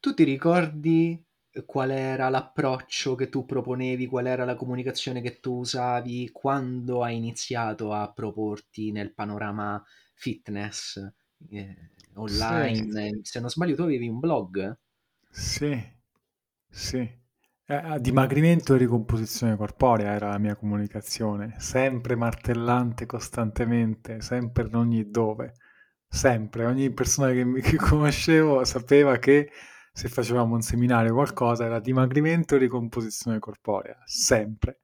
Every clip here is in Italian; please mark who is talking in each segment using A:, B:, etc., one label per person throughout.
A: tu ti ricordi qual era l'approccio che tu proponevi, qual era la comunicazione che tu usavi quando hai iniziato a proporti nel panorama fitness eh, online?
B: Sì.
A: Se non sbaglio, tu avevi un blog?
B: Sì, sì. Eh, dimagrimento e ricomposizione corporea era la mia comunicazione, sempre martellante costantemente, sempre in ogni dove, sempre. Ogni persona che, mi, che conoscevo sapeva che se facevamo un seminario o qualcosa era dimagrimento e ricomposizione corporea, sempre.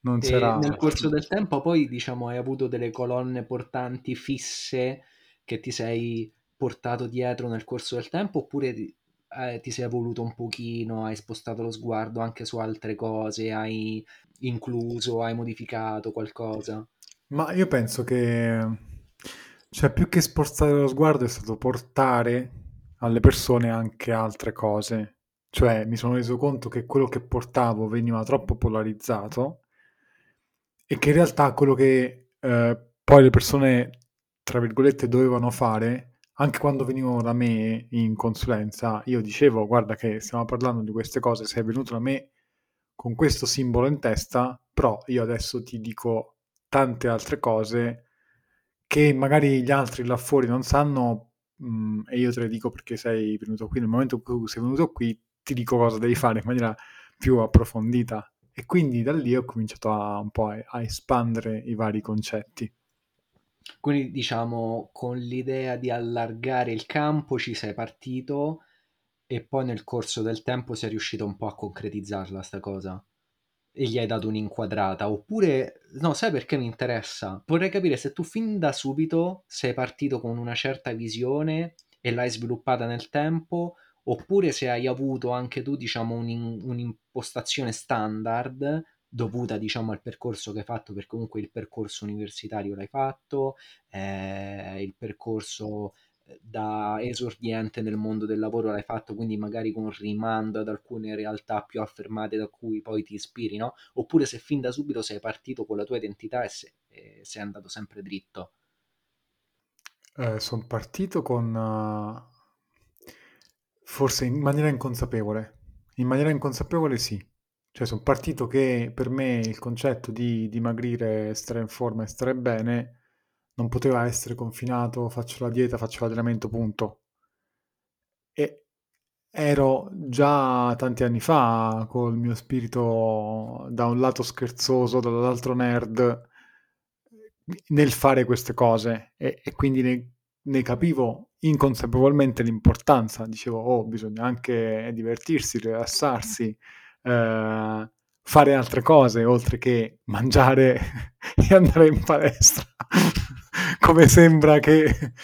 B: Non c'era...
A: nel corso del tempo poi, diciamo, hai avuto delle colonne portanti fisse che ti sei portato dietro nel corso del tempo oppure ti, eh, ti sei evoluto un pochino, hai spostato lo sguardo anche su altre cose, hai incluso, hai modificato qualcosa?
B: Ma io penso che, cioè, più che spostare lo sguardo è stato portare alle persone anche altre cose. Cioè, mi sono reso conto che quello che portavo veniva troppo polarizzato e che in realtà quello che eh, poi le persone, tra virgolette, dovevano fare, anche quando venivano da me in consulenza, io dicevo, guarda che stiamo parlando di queste cose, sei venuto da me con questo simbolo in testa, però io adesso ti dico tante altre cose che magari gli altri là fuori non sanno mh, e io te le dico perché sei venuto qui, nel momento in cui sei venuto qui ti dico cosa devi fare in maniera più approfondita e quindi da lì ho cominciato a, un po' a, a espandere i vari concetti.
A: Quindi diciamo con l'idea di allargare il campo ci sei partito e poi nel corso del tempo sei riuscito un po' a concretizzarla sta cosa e gli hai dato un'inquadrata oppure no, sai perché mi interessa? Vorrei capire se tu fin da subito sei partito con una certa visione e l'hai sviluppata nel tempo oppure se hai avuto anche tu, diciamo, un'in- un'impostazione standard dovuta, diciamo, al percorso che hai fatto, perché comunque il percorso universitario l'hai fatto, eh, il percorso da esordiente nel mondo del lavoro l'hai fatto, quindi magari con rimando ad alcune realtà più affermate da cui poi ti ispiri, no? Oppure se fin da subito sei partito con la tua identità e, se- e sei andato sempre dritto.
B: Eh, sono partito con, uh, forse in maniera inconsapevole. In maniera inconsapevole sì. Cioè sono partito che per me il concetto di dimagrire, stare in forma e stare bene non poteva essere confinato, faccio la dieta, faccio l'allenamento, punto. E ero già tanti anni fa col mio spirito da un lato scherzoso, dall'altro nerd nel fare queste cose e, e quindi ne, ne, capivo inconsapevolmente l'importanza. Dicevo, oh, bisogna anche divertirsi, rilassarsi, eh, fare altre cose oltre che mangiare e andare in palestra, come sembra che,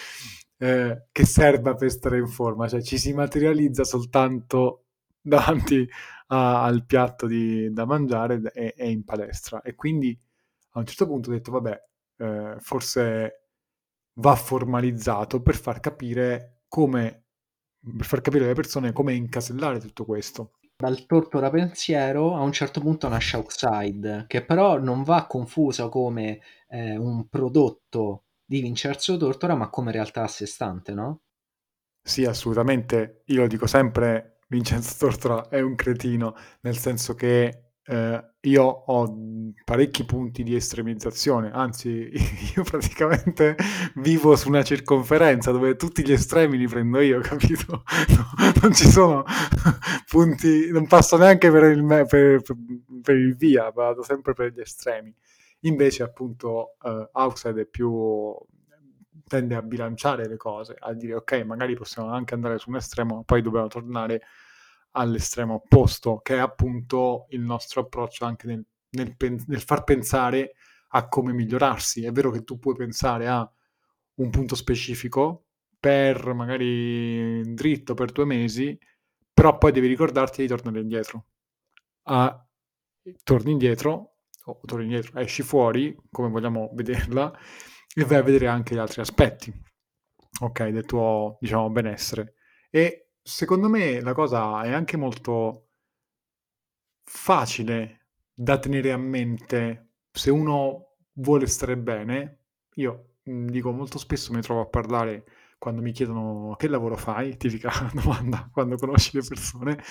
B: eh, che serva per stare in forma, cioè ci si materializza soltanto davanti a, al piatto di, da mangiare e, e in palestra. E quindi a un certo punto ho detto, vabbè, eh, forse va formalizzato per far capire come, per far capire alle persone come incasellare tutto questo.
A: Dal tortora pensiero a un certo punto nasce Outside, che però non va confusa come eh, un prodotto di Vincenzo Tortora, ma come realtà a sé stante, no?
B: Sì, assolutamente. Io lo dico sempre, Vincenzo Tortora è un cretino, nel senso che eh, io ho parecchi punti di estremizzazione, anzi io praticamente vivo su una circonferenza dove tutti gli estremi li prendo io, capito? No, non ci sono punti, non passo neanche per il, me, per, per il via, vado sempre per gli estremi. Invece appunto uh, Outside è più tende a bilanciare le cose, a dire ok, magari possiamo anche andare su un estremo, ma poi dobbiamo tornare all'estremo opposto, che è appunto il nostro approccio anche nel, nel, nel far pensare a come migliorarsi. È vero che tu puoi pensare a un punto specifico per magari dritto per due mesi, però poi devi ricordarti di tornare indietro. Ah, torni indietro, o torni indietro, esci fuori, come vogliamo vederla, e vai a vedere anche gli altri aspetti, ok, del tuo, diciamo, benessere. E secondo me la cosa è anche molto facile da tenere a mente se uno vuole stare bene. Io dico molto spesso mi trovo a parlare quando mi chiedono che lavoro fai, tipica domanda quando conosci le persone,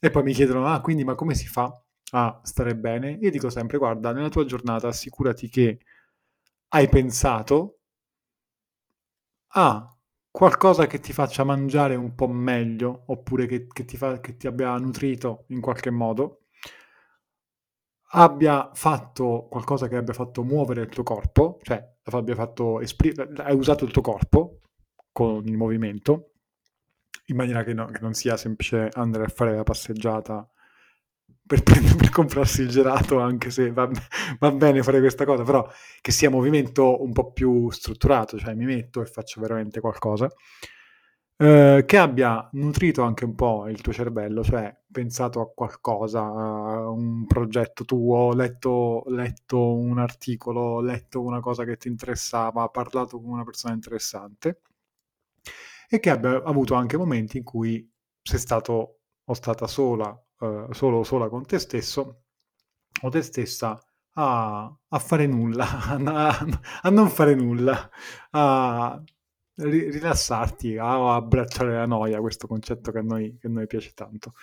B: e poi mi chiedono, ah, quindi ma come si fa a stare bene? Io dico sempre, guarda, nella tua giornata assicurati che hai pensato a qualcosa che ti faccia mangiare un po' meglio, oppure che, che, ti, fa, che ti abbia nutrito in qualche modo, abbia fatto qualcosa che abbia fatto muovere il tuo corpo, cioè abbia fatto esprimere, hai usato il tuo corpo con il movimento, in maniera che, no, che non sia semplice andare a fare la passeggiata per, prendere, per comprarsi il gelato, anche se va, va, bene fare questa cosa, però che sia movimento un po' più strutturato, cioè mi metto e faccio veramente qualcosa, eh, che abbia nutrito anche un po' il tuo cervello, cioè pensato a qualcosa, a un progetto tuo, letto, letto un articolo, letto una cosa che ti interessava, parlato con una persona interessante. E che abbia avuto anche momenti in cui sei stato o stata sola eh, solo sola con te stesso o te stessa a, a fare nulla, a, a, non fare nulla, a rilassarti, a abbracciare la noia, questo concetto che a noi, che a noi piace tanto.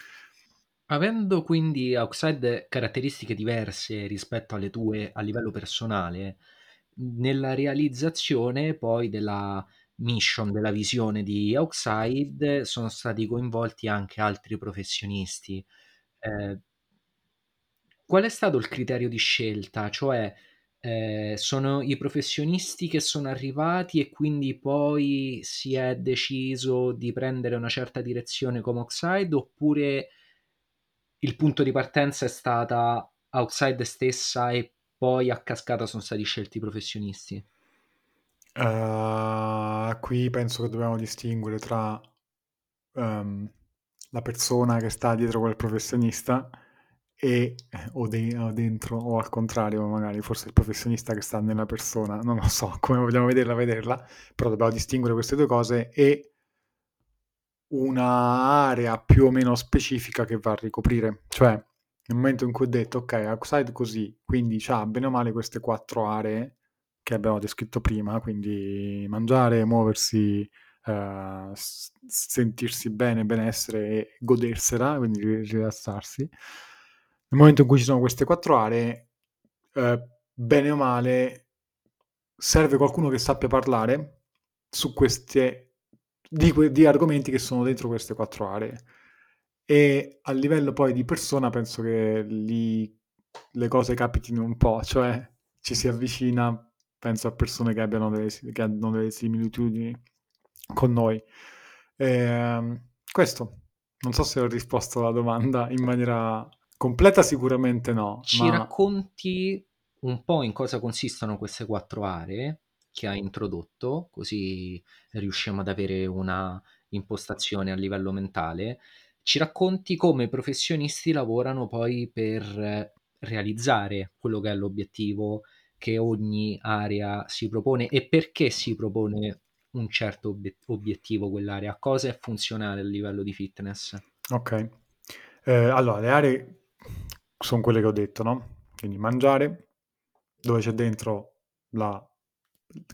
A: Avendo quindi Outside caratteristiche diverse rispetto alle tue a livello personale, nella realizzazione poi della mission, della visione di Outside sono stati coinvolti anche altri professionisti. Eh, qual è stato il criterio di scelta? Cioè, eh, sono i professionisti che sono arrivati e quindi poi si è deciso di prendere una certa direzione come Oxide oppure il punto di partenza è stata Outside stessa e poi a cascata sono stati scelti i professionisti?
B: Uh, qui penso che dobbiamo distinguere tra um, la persona che sta dietro quel professionista e o, de- o, dentro o al contrario magari forse il professionista che sta nella persona. Non lo so come vogliamo vederla vederla però dobbiamo distinguere queste due cose e un'area più o meno specifica che va a ricoprire. Cioè nel momento in cui ho detto ok outside così quindi ha bene o male queste quattro aree che abbiamo descritto prima quindi mangiare muoversi uh, sentirsi bene, benessere e godersela, quindi rilassarsi. Nel momento in cui ci sono queste quattro aree, uh, bene o male, serve qualcuno che sappia parlare su queste di, di, argomenti che sono dentro queste quattro aree. E a livello poi di persona penso che lì le cose capitino un po', cioè ci si avvicina, penso a persone che abbiano delle, che hanno delle similitudini con noi. Eh, questo, non so se ho risposto alla domanda in maniera completa, sicuramente no.
A: Ci ma... racconti un po' in cosa consistono queste quattro aree che hai introdotto, così riusciamo ad avere una impostazione a livello mentale. Ci racconti come i professionisti lavorano poi per realizzare quello che è l'obiettivo che ogni area si propone e perché si propone un certo ob- obiettivo quell'area, cosa è funzionale a livello di fitness?
B: Ok, eh, allora le aree sono quelle che ho detto, no? Quindi mangiare, dove c'è dentro la,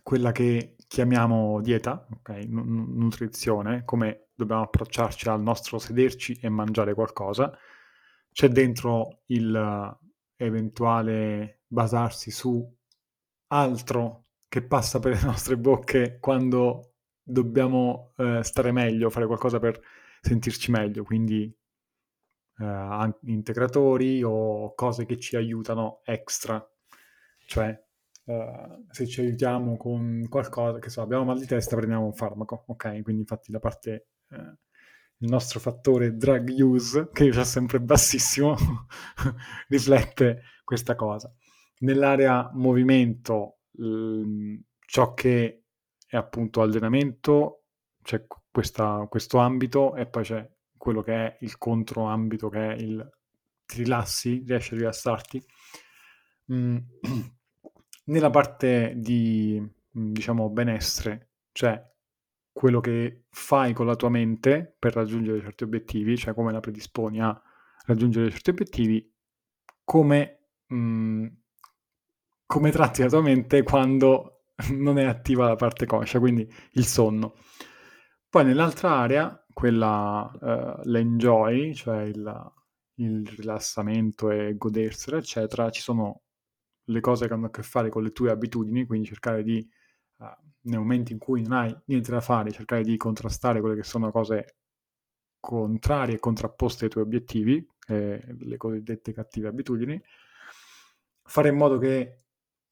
B: quella che chiamiamo dieta, ok? N- nutrizione, come dobbiamo approcciarci al nostro sederci e mangiare qualcosa. C'è dentro il eventuale basarsi su altro che passa per le nostre bocche quando dobbiamo eh, stare meglio, fare qualcosa per sentirci meglio, quindi eh, integratori o cose che ci aiutano extra, cioè eh, se ci aiutiamo con qualcosa, che so, abbiamo mal di testa, prendiamo un farmaco, ok? Quindi infatti la parte, eh, il nostro fattore drug use, che io ho sempre bassissimo, riflette questa cosa. Nell'area movimento Ehm, ciò che è appunto allenamento, c'è questa, questo ambito e poi c'è quello che è il controambito che è il ti rilassi, riesci a rilassarti. Mm. Nella parte di, mm, diciamo, benessere, cioè quello che fai con la tua mente per raggiungere certi obiettivi, cioè come la predisponi a raggiungere certi obiettivi, come mm, come tratti la tua mente quando non è attiva la parte conscia, quindi il sonno. Poi nell'altra area, quella uh, l'enjoy, cioè il, il rilassamento e godersela, eccetera, ci sono le cose che hanno a che fare con le tue abitudini, quindi cercare di, uh, nel momento in cui non hai niente da fare, cercare di contrastare quelle che sono cose contrarie e contrapposte ai tuoi obiettivi, eh, le cosiddette cattive abitudini, fare in modo che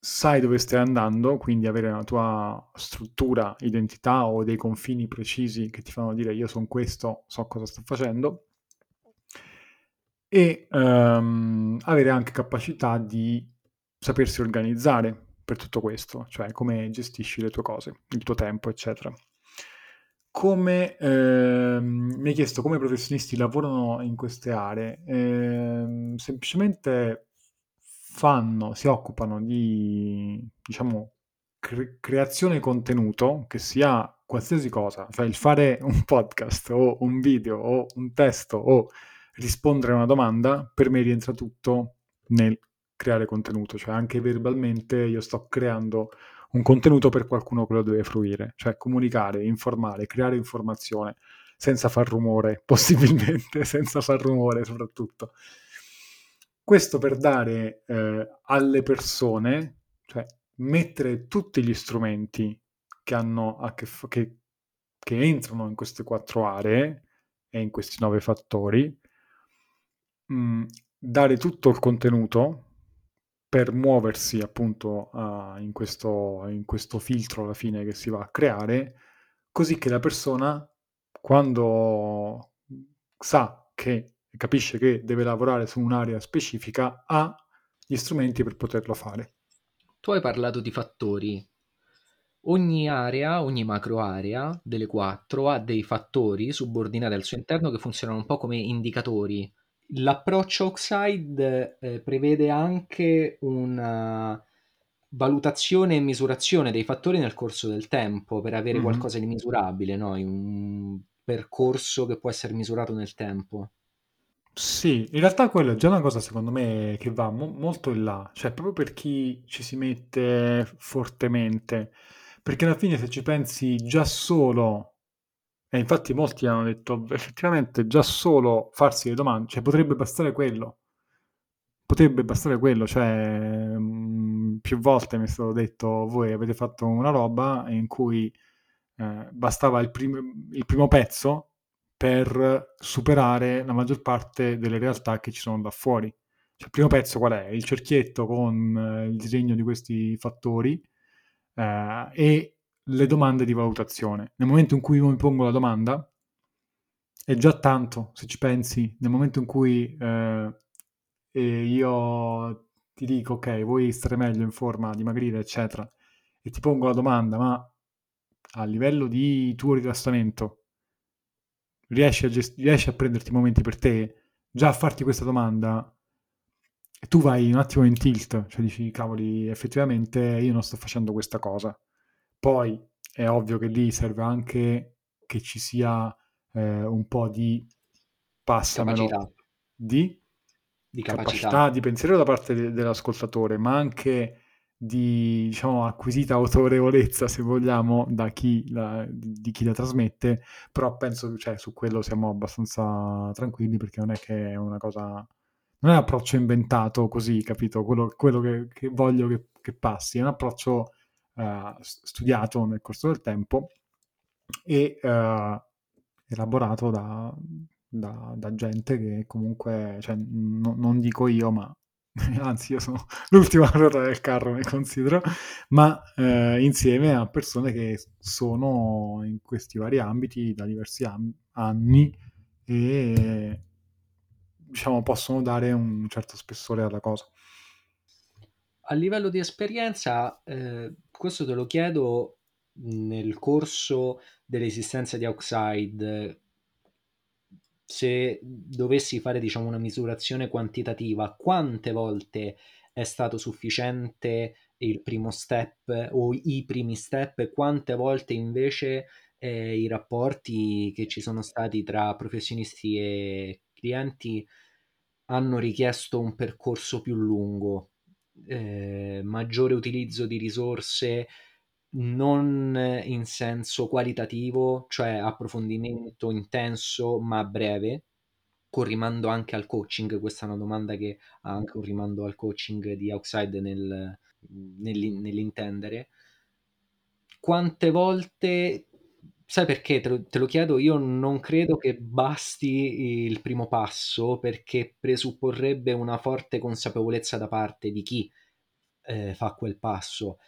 B: sai dove stai andando, quindi avere una tua struttura, identità o dei confini precisi che ti fanno dire io sono questo, so cosa sto facendo, e um, avere anche capacità di sapersi organizzare per tutto questo, cioè come gestisci le tue cose, il tuo tempo, eccetera. Come ehm, mi hai chiesto come i professionisti lavorano in queste aree, ehm, semplicemente fanno, si occupano di, diciamo, cre- creazione contenuto, che sia qualsiasi cosa, cioè il fare un podcast o un video o un testo o rispondere a una domanda, per me rientra tutto nel creare contenuto, cioè anche verbalmente io sto creando un contenuto per qualcuno che lo deve fruire, cioè comunicare, informare, creare informazione senza far rumore, possibilmente, senza far rumore soprattutto. Questo per dare eh, alle persone, cioè mettere tutti gli strumenti che, che, che, che entrano in queste quattro aree e in questi nove fattori, mh, mm, dare tutto il contenuto per muoversi appunto uh, in, questo, in questo filtro alla fine che si va a creare, così che la persona quando sa che capisce che deve lavorare su un'area specifica ha gli strumenti per poterlo fare.
A: Tu hai parlato di fattori. Ogni area, ogni macro area delle quattro ha dei fattori subordinati al suo interno che funzionano un po' come indicatori L'approccio Oxide eh, prevede anche una valutazione e misurazione dei fattori nel corso del tempo per avere mm-hmm. qualcosa di misurabile, no? un percorso che può essere misurato nel tempo.
B: Sì, in realtà quello è già una cosa secondo me che va mo- molto in là, cioè proprio per chi ci si mette fortemente, perché alla fine se ci pensi già solo e infatti molti hanno detto effettivamente già solo farsi le domande, cioè potrebbe bastare quello. Potrebbe bastare quello, cioè mh, mm, più volte mi è stato detto voi avete fatto una roba in cui eh, bastava il, prim- il primo pezzo per superare la maggior parte delle realtà che ci sono da fuori. Cioè, il primo pezzo qual è? Il cerchietto con eh, il disegno di questi fattori eh, e le domande di valutazione. Nel momento in cui io mi pongo la domanda, è già tanto, se ci pensi, nel momento in cui eh, io ti dico, ok, vuoi stare meglio in forma, dimagrire, eccetera, e ti pongo la domanda, ma a livello di tuo rilassamento, riesci a, gest- riesci a prenderti momenti per te, già a farti questa domanda, e tu vai un attimo in tilt, cioè dici, cavoli, effettivamente io non sto facendo questa cosa poi è ovvio che lì serve anche che ci sia eh, un po' di passamelo
A: capacità.
B: di,
A: di capacità.
B: capacità. di pensiero da parte de- dell'ascoltatore, ma anche di diciamo, acquisita autorevolezza, se vogliamo, da chi la, di, chi la trasmette, però penso cioè, su quello siamo abbastanza tranquilli perché non è che è una cosa, non è un approccio inventato così, capito? Quello, quello che, che, voglio che, che passi, è un approccio uh, studiato nel corso del tempo e uh, elaborato da, da, da, gente che comunque, cioè, no, non dico io, ma anzi io sono l'ultima ruota del carro, mi considero, ma eh, insieme a persone che sono in questi vari ambiti da diversi am- anni e diciamo possono dare un certo spessore alla cosa.
A: A livello di esperienza, eh, questo te lo chiedo nel corso dell'esistenza di Outside. Se dovessi fare, diciamo, una misurazione quantitativa, quante volte è stato sufficiente il primo step o i primi step e quante volte invece eh, i rapporti che ci sono stati tra professionisti e clienti hanno richiesto un percorso più lungo? eh, maggiore utilizzo di risorse non in senso qualitativo, cioè approfondimento intenso ma breve, con rimando anche al coaching. Questa è una domanda che ha anche un rimando al coaching di Outside nel, nell'intendere. Quante volte Sai perché te lo, te lo, chiedo? Io non credo che basti il primo passo perché presupporrebbe una forte consapevolezza da parte di chi eh, fa quel passo.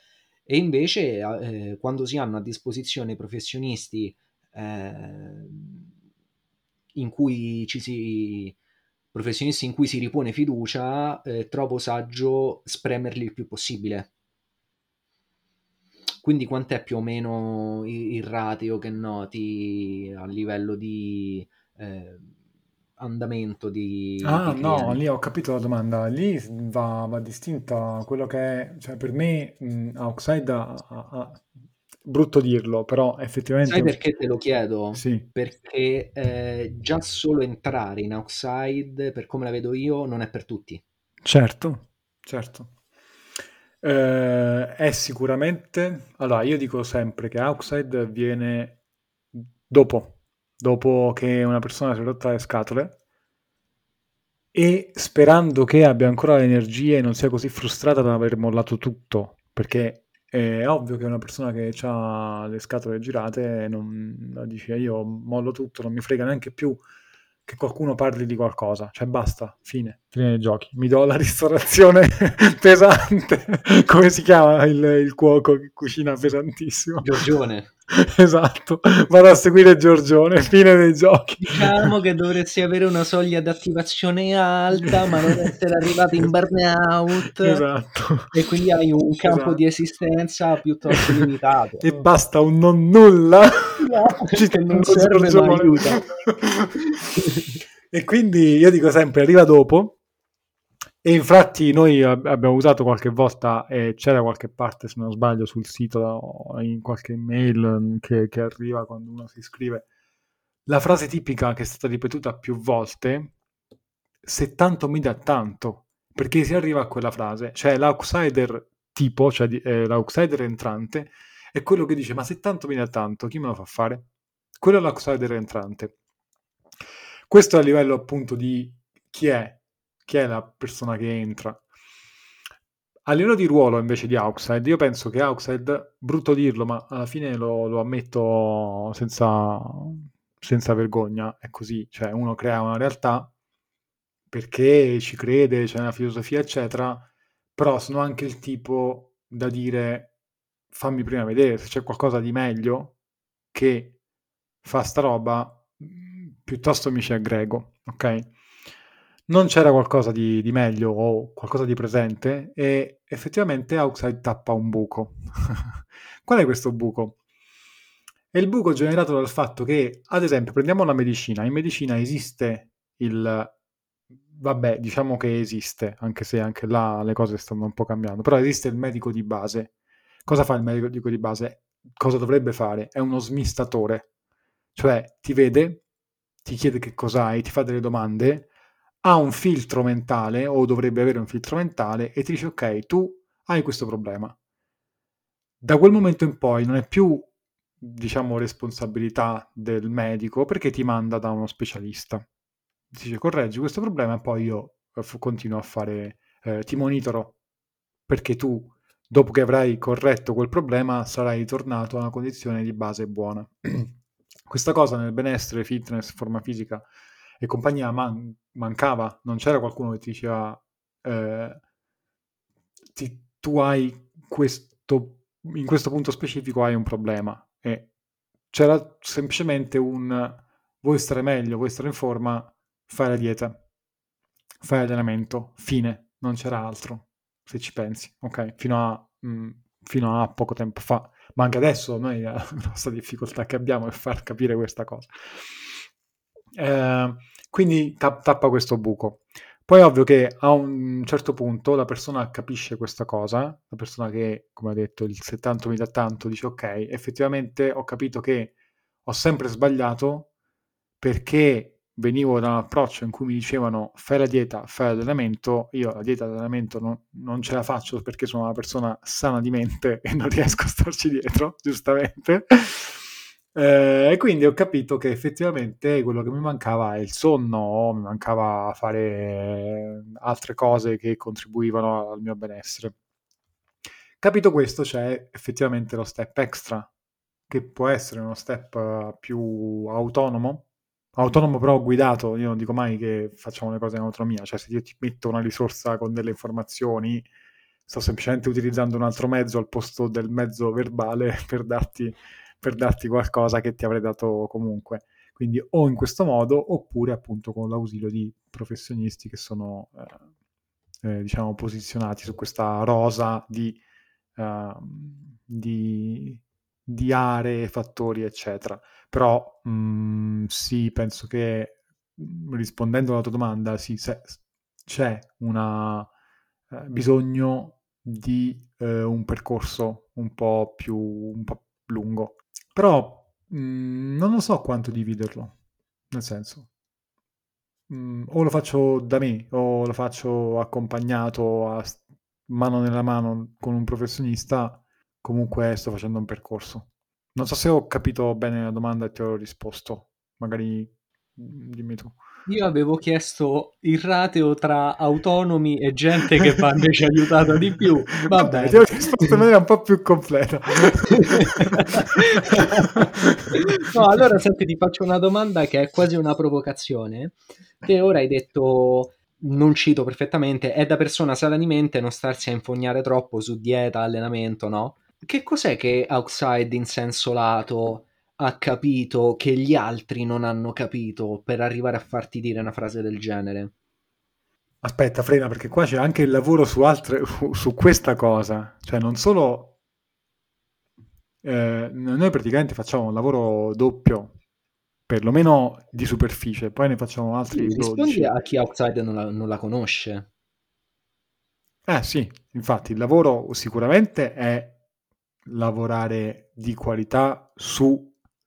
A: E invece eh, quando si hanno a disposizione professionisti eh, in cui ci si professionisti in cui si ripone fiducia, eh, trovo saggio spremerli il più possibile. Quindi quant'è più o meno il ratio che noti a livello di eh, andamento di...
B: Ah,
A: di
B: no, lì ho capito la domanda. Lì va, va distinta quello che è, cioè per me mh, Outside ha, ha- ha- brutto dirlo, però effettivamente
A: Sai perché te lo chiedo?
B: sì,
A: Perché eh, già solo entrare in Outside, per come la vedo io, non è per tutti.
B: certo, certo. Eh, è sicuramente, allora io dico sempre che Outside viene dopo, dopo che una persona si è rotta le scatole e sperando che abbia ancora le energie e non sia così frustrata da aver mollato tutto, perché è ovvio che una persona che ha le scatole girate non dice io mollo tutto, non mi frega neanche più che qualcuno parli di qualcosa, cioè basta, fine, fine dei giochi. Mi do la ristorazione pesante, come si chiama il, il cuoco che cucina pesantissimo?
A: Giorgione.
B: esatto, vado a seguire Giorgione, fine dei giochi.
A: Diciamo che dovresti avere una soglia di attivazione alta, ma non essere arrivato in burnout.
B: Esatto.
A: E quindi hai un campo esatto. di esistenza piuttosto limitato.
B: E basta un non nulla.
A: No, che non serve aiuta.
B: e quindi io dico sempre arriva dopo e infatti noi abbiamo usato qualche volta, e c'era qualche parte, se non sbaglio, sul sito, in qualche mail che, che arriva quando uno si iscrive, la frase tipica che è stata ripetuta più volte, se tanto mi dà tanto, perché si arriva a quella frase, cioè l'outsider tipo, cioè eh, l'outsider entrante, è quello che dice, ma se tanto mi dà tanto, chi me lo fa fare? Quello è l'outsider entrante. Questo a livello appunto di chi è chi è la persona che entra. A livello di ruolo invece di Outside, io penso che Outside, brutto dirlo, ma alla fine lo, lo ammetto senza, senza vergogna, è così, cioè uno crea una realtà perché ci crede, c'è una filosofia, eccetera, però sono anche il tipo da dire fammi prima vedere se c'è qualcosa di meglio che fa sta roba, piuttosto mi ci aggrego, ok? Non c'era qualcosa di, di, meglio o qualcosa di presente e effettivamente Outside tappa un buco. Qual è questo buco? È il buco generato dal fatto che, ad esempio, prendiamo la medicina. In medicina esiste il... Vabbè, diciamo che esiste, anche se anche là le cose stanno un po' cambiando, però esiste il medico di base. Cosa fa il medico di base? Cosa dovrebbe fare? È uno smistatore. Cioè, ti vede, ti chiede che cos'hai, ti fa delle domande, ha un filtro mentale o dovrebbe avere un filtro mentale e ti dice ok, tu hai questo problema. Da quel momento in poi non è più, diciamo, responsabilità del medico perché ti manda da uno specialista. Ti dice correggi questo problema e poi io eh, continuo a fare, eh, ti monitoro perché tu, dopo che avrai corretto quel problema, sarai tornato a una condizione di base buona. Questa cosa nel benessere, fitness, forma fisica e compagnia man- mancava, non c'era qualcuno che ti diceva eh, ti, tu hai questo, in questo punto specifico hai un problema e c'era semplicemente un vuoi stare meglio, vuoi stare in forma, fai la dieta, fai allenamento, fine, non c'era altro, se ci pensi, ok? Fino a, mh, mm, fino a poco tempo fa, ma anche adesso noi la nostra difficoltà che abbiamo è far capire questa cosa. Eh, quindi ta- tappa questo buco. Poi è ovvio che a un certo punto la persona capisce questa cosa, la persona che, come ha detto, il 70 mi dà tanto, dice ok, effettivamente ho capito che ho sempre sbagliato perché venivo da un approccio in cui mi dicevano fai la dieta, fai l'allenamento, io la dieta e l'allenamento non, non ce la faccio perché sono una persona sana di mente e non riesco a starci dietro, giustamente. Eh, e quindi ho capito che effettivamente quello che mi mancava è il sonno, mi mancava fare altre cose che contribuivano al mio benessere. Capito questo, c'è effettivamente lo step extra, che può essere uno step più autonomo, autonomo però guidato, io non dico mai che facciamo le cose in autonomia, cioè se io ti metto una risorsa con delle informazioni, sto semplicemente utilizzando un altro mezzo al posto del mezzo verbale per darti, per darti qualcosa che ti avrei dato comunque. Quindi o in questo modo oppure appunto con l'ausilio di professionisti che sono eh, eh, diciamo posizionati su questa rosa di, uh, di, di aree, fattori, eccetera. Però mh, mm, sì, penso che mm, rispondendo alla tua domanda, sì, se, c'è una, eh, bisogno di eh, un percorso un po' più un po' lungo. Però mh, mm, non lo so quanto dividerlo, nel senso, mh, o lo faccio da me, o lo faccio accompagnato a mano nella mano con un professionista, comunque sto facendo un percorso. Non so se ho capito bene la domanda e ti ho risposto. Magari mm, dimmi tu.
A: Io avevo chiesto il rateo tra autonomi e gente che va invece aiutata di più. Va
B: Vabbè, bene. ti ho risposto in maniera un po' più completa.
A: no, allora senti, ti faccio una domanda che è quasi una provocazione. Te ora hai detto non cito perfettamente, è da persona sana di mente non starsi a infognare troppo su dieta, allenamento, no? Che cos'è che Outside in senso lato ha capito che gli altri non hanno capito per arrivare a farti dire una frase del genere?
B: Aspetta, frena, perché qua c'è anche il lavoro su, altre, su questa cosa. Cioè, non solo... Eh, noi praticamente facciamo un lavoro doppio, perlomeno di superficie, poi ne facciamo altri sì,
A: Rispondi 12. a chi Outside non la, non la conosce.
B: Eh sì, infatti il lavoro sicuramente è lavorare di qualità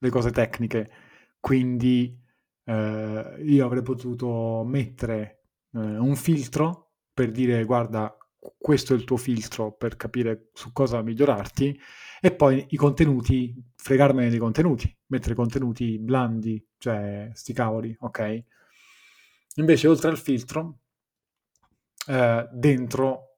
B: sulle cose tecniche. Quindi eh, io avrei potuto mettere eh, un filtro per dire guarda questo è il tuo filtro per capire su cosa migliorarti e poi i contenuti, fregarmene dei contenuti, mettere contenuti blandi, cioè sti cavoli, ok? Invece oltre al filtro, eh, dentro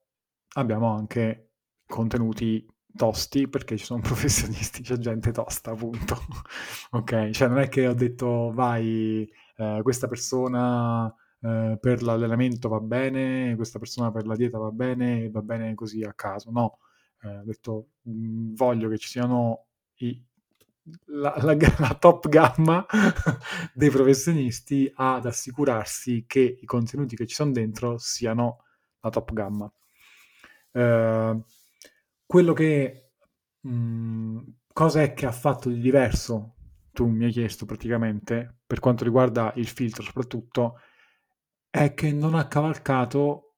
B: abbiamo anche contenuti tosti perché ci sono professionisti, c'è gente tosta, appunto. ok, cioè non è che ho detto vai, eh, questa persona eh, per l'allenamento va bene, questa persona per la dieta va bene, va bene così a caso. No, eh, ho detto mm, voglio che ci siano i, la, la, la, top gamma dei professionisti ad assicurarsi che i contenuti che ci sono dentro siano la top gamma. Uh, quello che... Mhmm, cosa è che ha fatto di diverso, tu mi hai chiesto praticamente, per quanto riguarda il filtro soprattutto, è che non ha cavalcato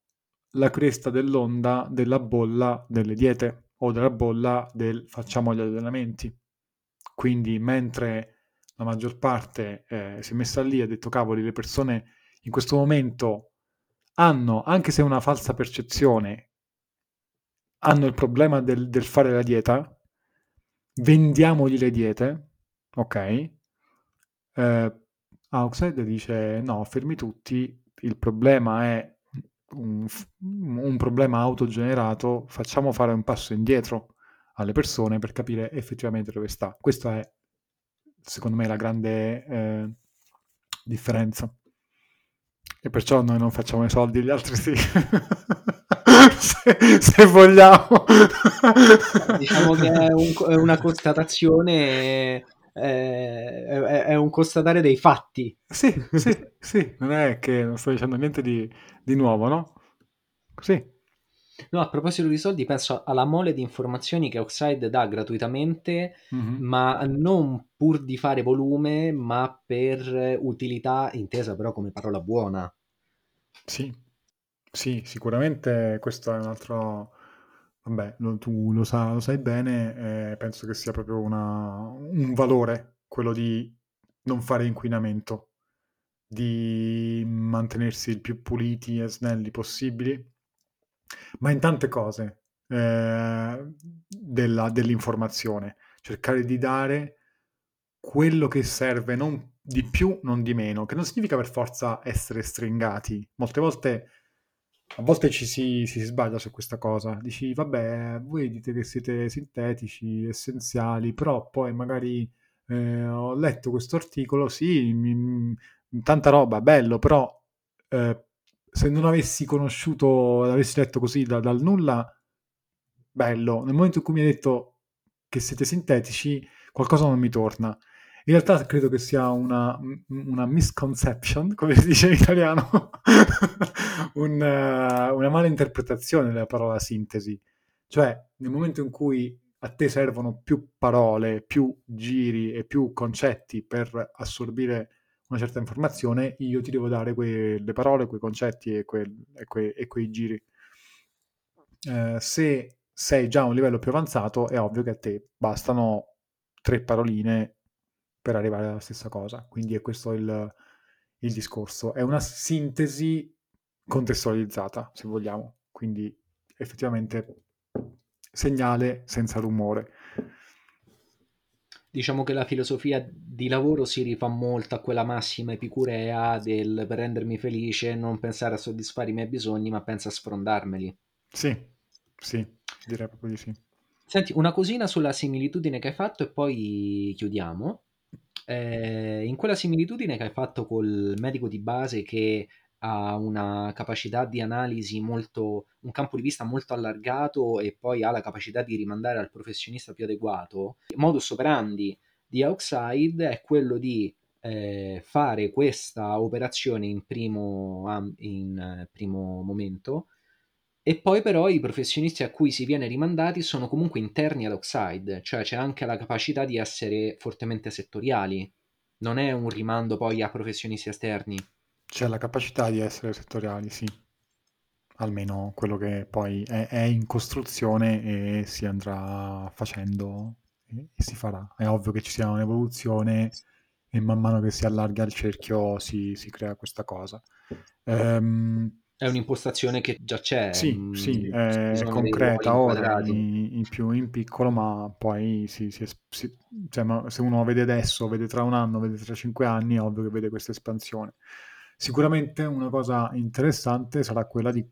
B: la cresta dell'onda della bolla delle diete o della bolla del facciamo gli allenamenti. Quindi mentre la maggior parte eh, si è messa lì e ha detto cavoli, le persone in questo momento hanno, anche se una falsa percezione, hanno il problema del, del fare la dieta, vendiamogli le diete, ok? Eh, Outside dice no, fermi tutti, il problema è un, un problema autogenerato, facciamo fare un passo indietro alle persone per capire effettivamente dove sta. Questa è, secondo me, la grande eh, differenza. E perciò noi non facciamo i soldi, gli altri sì. se, se, vogliamo.
A: diciamo che è, un, è una constatazione, è, è, un constatare dei fatti.
B: Sì, sì, sì, non è che non sto dicendo niente di, di nuovo, no? Sì.
A: No, a proposito di soldi, penso alla mole di informazioni che Oxide dà gratuitamente, mm-hmm. ma non pur di fare volume, ma per utilità intesa però come parola buona.
B: Sì, sì, sicuramente questo è un altro... Vabbè, lo, tu lo, sa, lo sai bene, eh, penso che sia proprio una, un valore quello di non fare inquinamento. di mantenersi il più puliti e snelli possibili, ma in tante cose eh, della, dell'informazione. Cercare di dare quello che serve, non di più, non di meno, che non significa per forza essere stringati. Molte volte, a volte ci si, si sbaglia su questa cosa. Dici, vabbè, voi dite che siete sintetici, essenziali, però poi magari eh, ho letto questo articolo, sì, mi, tanta roba, bello, però eh, se non avessi conosciuto, l'avessi letto così da, dal nulla, bello. Nel momento in cui mi hai detto che siete sintetici, qualcosa non mi torna. In realtà credo che sia una, una misconception, come si dice in italiano, un, uh, una mala interpretazione della parola sintesi. Cioè, nel momento in cui a te servono più parole, più giri e più concetti per assorbire una certa informazione, io ti devo dare quelle parole, quei concetti e, quel, e, que, e quei giri. Eh, se sei già a un livello più avanzato, è ovvio che a te bastano tre paroline per arrivare alla stessa cosa. Quindi è questo il, il discorso. È una sintesi contestualizzata, se vogliamo. Quindi effettivamente segnale senza rumore.
A: Diciamo che la filosofia di lavoro si rifà molto a quella massima epicurea del per rendermi felice non pensare a soddisfare i miei bisogni, ma pensa a sfrondarmeli.
B: Sì, sì, direi proprio di sì.
A: Senti, una cosina sulla similitudine che hai fatto e poi chiudiamo. Eh, in quella similitudine che hai fatto col medico di base che ha una capacità di analisi molto, un campo di vista molto allargato e poi ha la capacità di rimandare al professionista più adeguato, il modus operandi di Outside è quello di eh, fare questa operazione in primo, in eh, primo momento e poi però i professionisti a cui si viene rimandati sono comunque interni ad Oxide, cioè c'è anche la capacità di essere fortemente settoriali. Non è un rimando poi a professionisti esterni.
B: C'è la capacità di essere settoriali, sì. Almeno quello che poi è, è in costruzione e si andrà facendo e, e si farà. È ovvio che ci sia un'evoluzione e man mano che si allarga il cerchio si, si crea questa cosa. Um,
A: è un'impostazione che già c'è.
B: Sì, mm, sì, è concreta ora, in, in, più in piccolo, ma poi si, si, si, cioè, se uno vede adesso, vede tra un anno, vede tra cinque anni, è ovvio che vede questa espansione. Sicuramente una cosa interessante sarà quella di,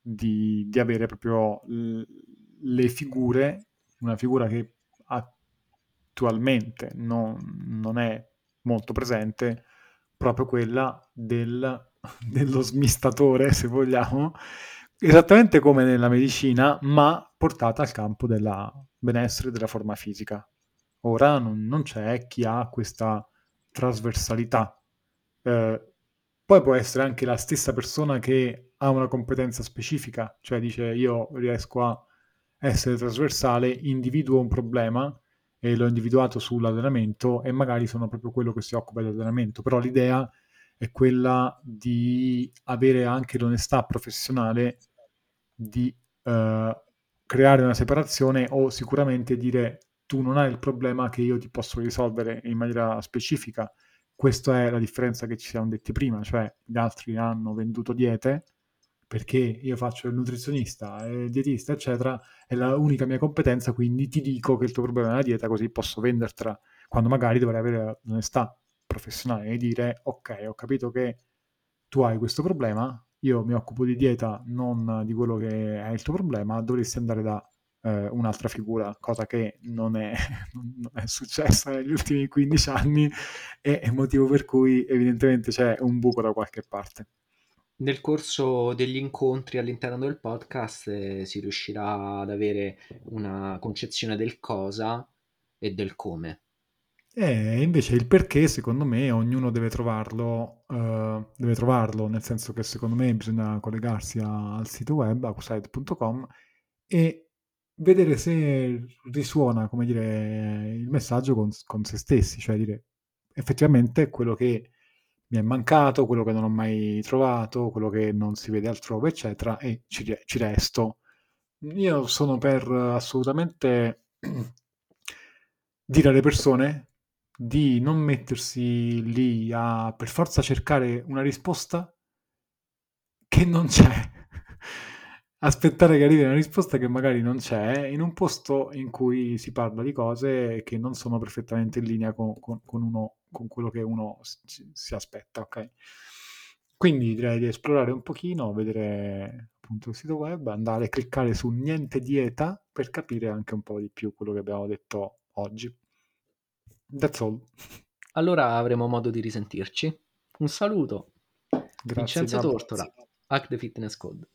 B: di, di avere proprio le figure, una figura che attualmente non, non è molto presente, proprio quella del dello smistatore, se vogliamo, esattamente come nella medicina, ma portata al campo della benessere della forma fisica. Ora non, non c'è chi ha questa trasversalità. Eh, poi può essere anche la stessa persona che ha una competenza specifica, cioè dice io riesco a essere trasversale, individuo un problema e l'ho individuato sull'allenamento e magari sono proprio quello che si occupa dell'allenamento, però l'idea è quella di avere anche l'onestà professionale di uh, creare una separazione o sicuramente dire tu non hai il problema che io ti posso risolvere in maniera specifica. Questa è la differenza che ci siamo detti prima, cioè gli altri hanno venduto diete perché io faccio il nutrizionista, il dietista, eccetera, è l'unica mia competenza, quindi ti dico che il tuo problema è la dieta, così posso vendertela, quando magari dovrei avere l'onestà professionale e dire ok, ho capito che tu hai questo problema, io mi occupo di dieta, non di quello che è il tuo problema, dovresti andare da eh, un'altra figura, cosa che non è, non è successa negli ultimi 15 anni e è motivo per cui evidentemente c'è un buco da qualche parte.
A: Nel corso degli incontri all'interno del podcast eh, si riuscirà ad avere una concezione del cosa e del come.
B: E invece il perché, secondo me, ognuno deve trovarlo, uh, deve trovarlo, nel senso che secondo me bisogna collegarsi a, al sito web, acusite.com, e vedere se risuona, come dire, il messaggio con, con se stessi, cioè dire effettivamente quello che mi è mancato, quello che non ho mai trovato, quello che non si vede altrove, eccetera, e ci, ci resto. Io sono per assolutamente dire alle persone di non mettersi lì a per forza cercare una risposta che non c'è. Aspettare che arrivi una risposta che magari non c'è in un posto in cui si parla di cose che non sono perfettamente in linea con, con, con, uno, con quello che uno si, si aspetta, ok? Quindi direi di esplorare un pochino, vedere appunto il sito web, andare a cliccare su niente dieta per capire anche un po' di più quello che abbiamo detto oggi. That's all.
A: Allora avremo modo di risentirci. Un saluto.
B: Grazie,
A: Vincenzo. Tortora, Hack the Fitness Code.